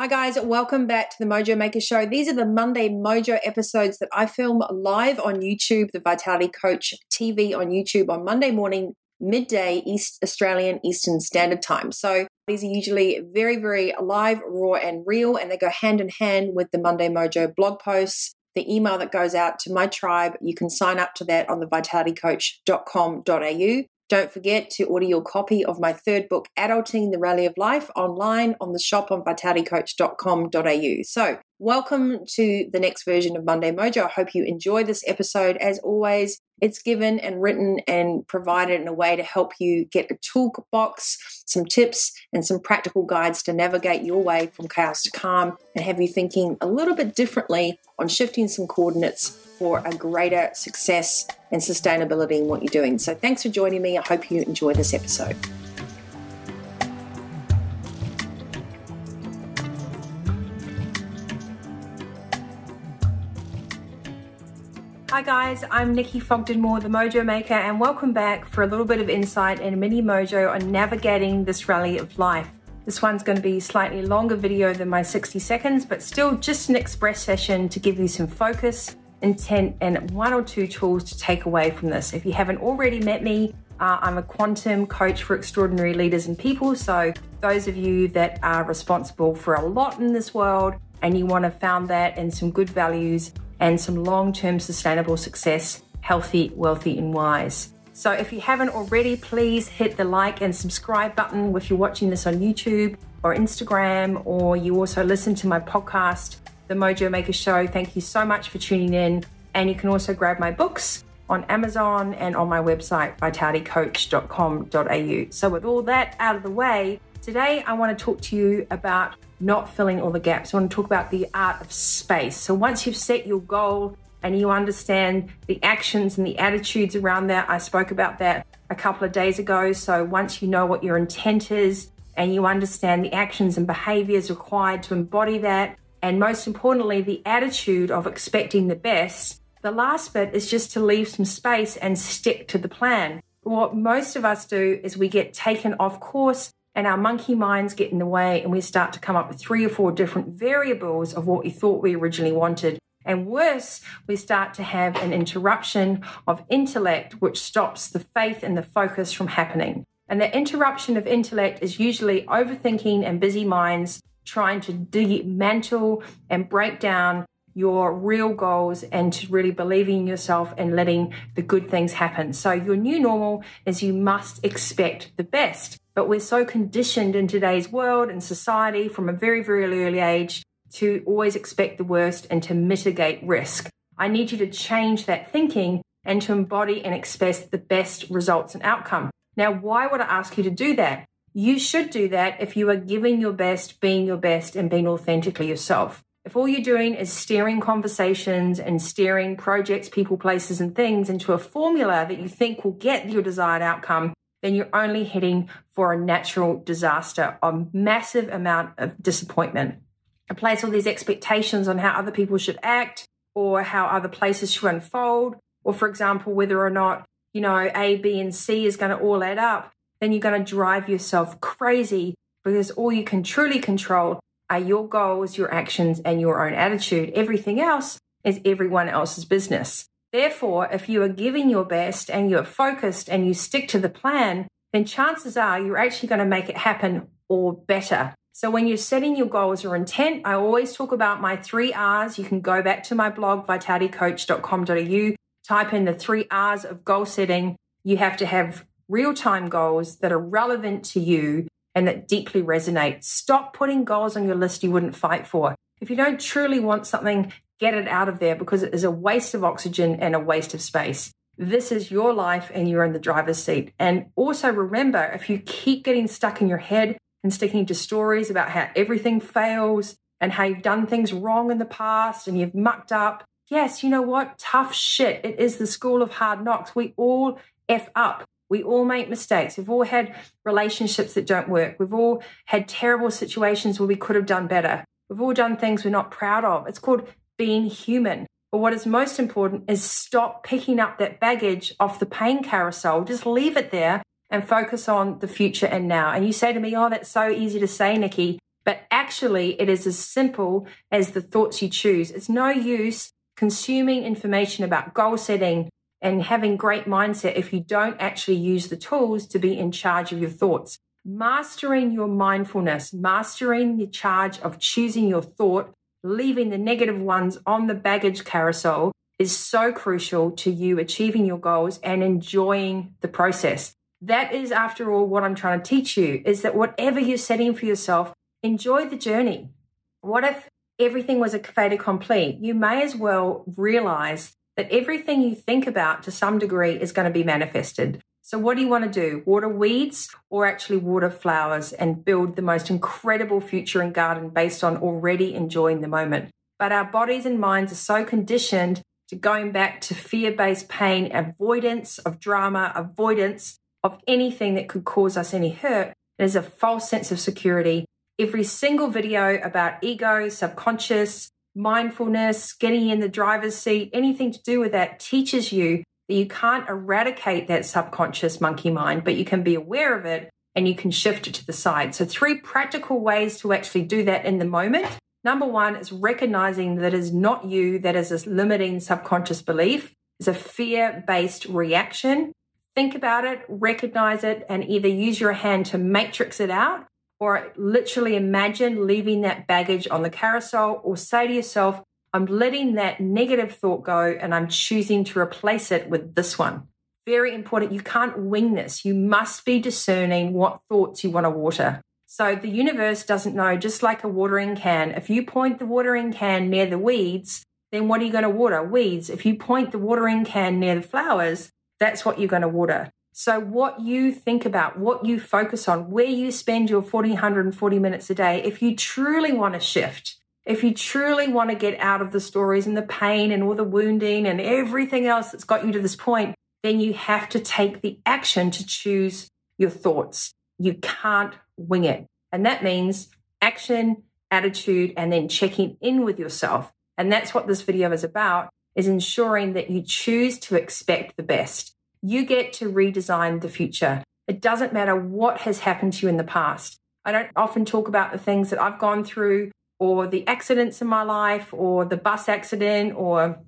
Hi, guys. Welcome back to the Mojo Maker Show. These are the Monday Mojo episodes that I film live on YouTube, the Vitality Coach TV on YouTube on Monday morning, midday, East Australian Eastern Standard Time. So these are usually very, very live, raw, and real, and they go hand in hand with the Monday Mojo blog posts. The email that goes out to my tribe, you can sign up to that on the vitalitycoach.com.au. Don't forget to order your copy of my third book, Adulting the Rally of Life, online on the shop on vitalitycoach.com.au. So, welcome to the next version of Monday Mojo. I hope you enjoy this episode. As always, it's given and written and provided in a way to help you get a toolbox, some tips, and some practical guides to navigate your way from chaos to calm and have you thinking a little bit differently on shifting some coordinates for a greater success and sustainability in what you're doing. So, thanks for joining me. I hope you enjoy this episode. Hi guys, I'm Nikki Fogden Moore, the Mojo Maker, and welcome back for a little bit of insight and mini mojo on navigating this rally of life. This one's going to be slightly longer video than my 60 seconds, but still just an express session to give you some focus intent, and one or two tools to take away from this. If you haven't already met me, uh, I'm a quantum coach for extraordinary leaders and people. So, those of you that are responsible for a lot in this world and you want to found that in some good values and some long term sustainable success, healthy, wealthy, and wise. So, if you haven't already, please hit the like and subscribe button if you're watching this on YouTube or Instagram, or you also listen to my podcast the Mojo Maker Show. Thank you so much for tuning in. And you can also grab my books on Amazon and on my website, vitalitycoach.com.au. So, with all that out of the way, today I want to talk to you about not filling all the gaps. I want to talk about the art of space. So, once you've set your goal and you understand the actions and the attitudes around that, I spoke about that a couple of days ago. So, once you know what your intent is and you understand the actions and behaviors required to embody that, and most importantly, the attitude of expecting the best, the last bit is just to leave some space and stick to the plan. What most of us do is we get taken off course and our monkey minds get in the way and we start to come up with three or four different variables of what we thought we originally wanted. And worse, we start to have an interruption of intellect, which stops the faith and the focus from happening. And the interruption of intellect is usually overthinking and busy minds trying to dismantle and break down your real goals and to really believing in yourself and letting the good things happen. So, your new normal is you must expect the best. But we're so conditioned in today's world and society from a very, very early age to always expect the worst and to mitigate risk. I need you to change that thinking and to embody and express the best results and outcome. Now, why would I ask you to do that? You should do that if you are giving your best, being your best, and being authentically yourself. If all you're doing is steering conversations and steering projects, people, places, and things into a formula that you think will get your desired outcome, then you're only heading for a natural disaster, a massive amount of disappointment. I place all these expectations on how other people should act or how other places should unfold, or for example, whether or not, you know, A, B, and C is going to all add up then you're going to drive yourself crazy because all you can truly control are your goals, your actions, and your own attitude. Everything else is everyone else's business. Therefore, if you are giving your best and you're focused and you stick to the plan, then chances are you're actually going to make it happen or better. So when you're setting your goals or intent, I always talk about my three R's. You can go back to my blog, vitalitycoach.com.au, type in the three R's of goal setting. You have to have real time goals that are relevant to you and that deeply resonate. Stop putting goals on your list you wouldn't fight for. If you don't truly want something, get it out of there because it is a waste of oxygen and a waste of space. This is your life and you're in the driver's seat. And also remember, if you keep getting stuck in your head and sticking to stories about how everything fails and how you've done things wrong in the past and you've mucked up, yes, you know what? Tough shit. It is the school of hard knocks. We all F up. We all make mistakes. We've all had relationships that don't work. We've all had terrible situations where we could have done better. We've all done things we're not proud of. It's called being human. But what is most important is stop picking up that baggage off the pain carousel. Just leave it there and focus on the future and now. And you say to me, Oh, that's so easy to say, Nikki. But actually, it is as simple as the thoughts you choose. It's no use consuming information about goal setting and having great mindset if you don't actually use the tools to be in charge of your thoughts. Mastering your mindfulness, mastering the charge of choosing your thought, leaving the negative ones on the baggage carousel is so crucial to you achieving your goals and enjoying the process. That is, after all, what I'm trying to teach you is that whatever you're setting for yourself, enjoy the journey. What if everything was a fait accompli? You may as well realize that everything you think about to some degree is going to be manifested. So, what do you want to do? Water weeds or actually water flowers and build the most incredible future and garden based on already enjoying the moment? But our bodies and minds are so conditioned to going back to fear based pain, avoidance of drama, avoidance of anything that could cause us any hurt. There's a false sense of security. Every single video about ego, subconscious, mindfulness, getting in the driver's seat, anything to do with that teaches you that you can't eradicate that subconscious monkey mind, but you can be aware of it and you can shift it to the side. So, three practical ways to actually do that in the moment Number one is recognizing that is not you, that is a limiting subconscious belief, is a fear based reaction. Think about it, recognize it, and either use your hand to matrix it out or literally imagine leaving that baggage on the carousel or say to yourself, I'm letting that negative thought go and I'm choosing to replace it with this one. Very important. You can't wing this. You must be discerning what thoughts you want to water. So the universe doesn't know, just like a watering can. If you point the watering can near the weeds, then what are you going to water? Weeds. If you point the watering can near the flowers, that's what you're going to water. So what you think about, what you focus on, where you spend your 40, 140 minutes a day, if you truly want to shift, if you truly want to get out of the stories and the pain and all the wounding and everything else that's got you to this point, then you have to take the action to choose your thoughts. You can't wing it. And that means action, attitude, and then checking in with yourself. And that's what this video is about is ensuring that you choose to expect the best. You get to redesign the future. It doesn't matter what has happened to you in the past. I don't often talk about the things that I've gone through or the accidents in my life or the bus accident or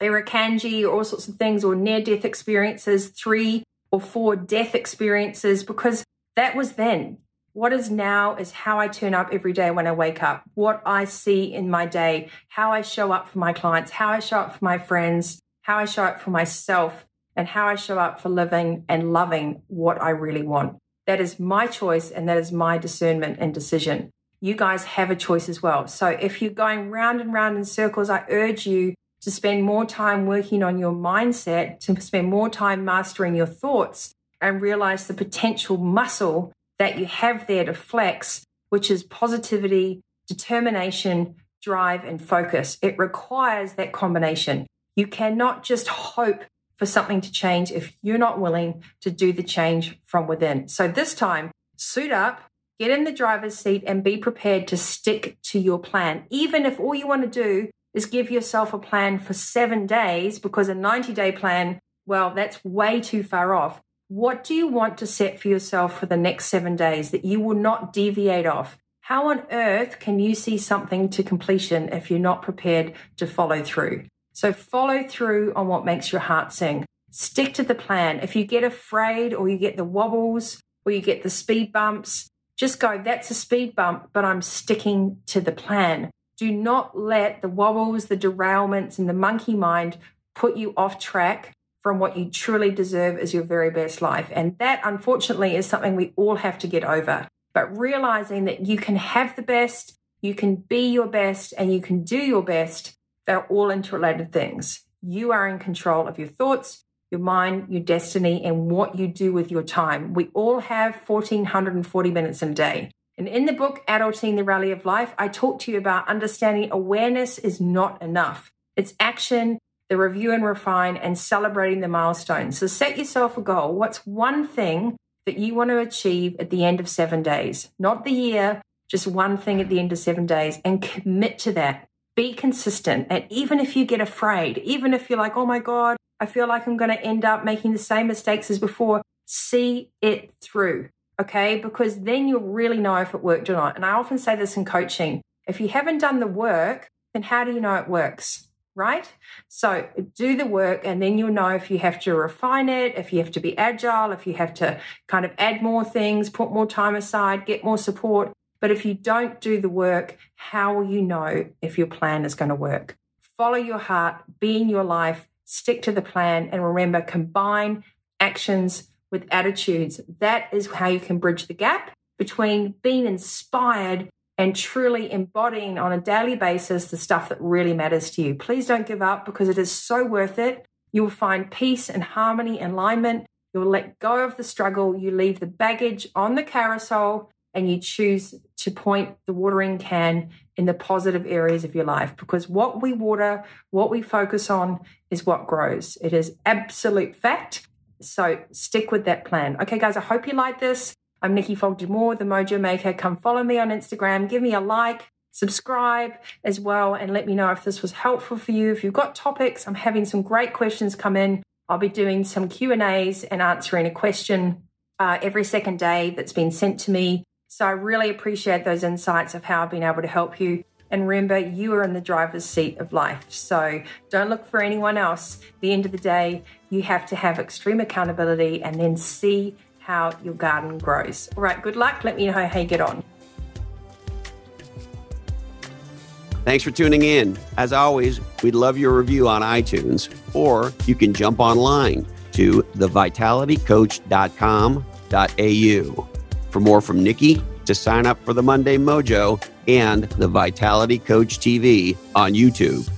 Irukandji or all sorts of things or near death experiences, three or four death experiences, because that was then. What is now is how I turn up every day when I wake up, what I see in my day, how I show up for my clients, how I show up for my friends, how I show up for myself, and how I show up for living and loving what I really want. That is my choice and that is my discernment and decision. You guys have a choice as well. So if you're going round and round in circles, I urge you to spend more time working on your mindset, to spend more time mastering your thoughts, and realize the potential muscle that you have there to flex, which is positivity, determination, drive, and focus. It requires that combination. You cannot just hope for something to change if you're not willing to do the change from within. So this time, suit up, get in the driver's seat, and be prepared to stick to your plan. Even if all you want to do is give yourself a plan for seven days, because a 90 day plan, well, that's way too far off. What do you want to set for yourself for the next seven days that you will not deviate off? How on earth can you see something to completion if you're not prepared to follow through? So follow through on what makes your heart sing. Stick to the plan. If you get afraid or you get the wobbles or you get the speed bumps, just go, that's a speed bump, but I'm sticking to the plan. Do not let the wobbles, the derailments, and the monkey mind put you off track from what you truly deserve as your very best life. And that, unfortunately, is something we all have to get over. But realizing that you can have the best, you can be your best, and you can do your best, they're all interrelated things. You are in control of your thoughts, your mind, your destiny, and what you do with your time. We all have 1440 minutes in a day. And in the book, Adulting the Rally of Life, I talk to you about understanding awareness is not enough. It's action, the review and refine, and celebrating the milestones. So set yourself a goal. What's one thing that you want to achieve at the end of seven days? Not the year, just one thing at the end of seven days, and commit to that. Be consistent. And even if you get afraid, even if you're like, oh my God, I feel like I'm going to end up making the same mistakes as before, see it through. okay? Because then you'll really know if it worked or not. And I often say this in coaching if you haven't done the work, then how do you know it works? Right? So do the work, and then you'll know if you have to refine it, if you have to be agile, if you have to kind of add more things, put more time aside, get more support. But if you don't do the work, how will you know if your plan is going to work? Follow your heart, be in your life, stick to the plan, and remember, combine actions with attitudes. That is how you can bridge the gap between being inspired and truly embodying on a daily basis the stuff that really matters to you. Please don't give up because it is so worth it. You will find peace and harmony and alignment. You'll let go of the struggle. You leave the baggage on the carousel and you choose to point the watering can in the positive areas of your life because what we water, what we focus on is what grows. It is absolute fact. So stick with that plan. Okay, guys, I hope you like this. I'm Nikki Fogden-Moore, the Mojo Maker. Come follow me on Instagram. Give me a like, subscribe as well, and let me know if this was helpful for you. If you've got topics, I'm having some great questions come in. I'll be doing some Q and A's and answering a question uh, every second day that's been sent to me. So I really appreciate those insights of how I've been able to help you. And remember, you are in the driver's seat of life. So don't look for anyone else. At the end of the day, you have to have extreme accountability and then see how your garden grows. All right, good luck. Let me know how you get on. Thanks for tuning in. As always, we'd love your review on iTunes, or you can jump online to thevitalitycoach.com.au for more from Nikki to sign up for the Monday Mojo and the Vitality Coach TV on YouTube.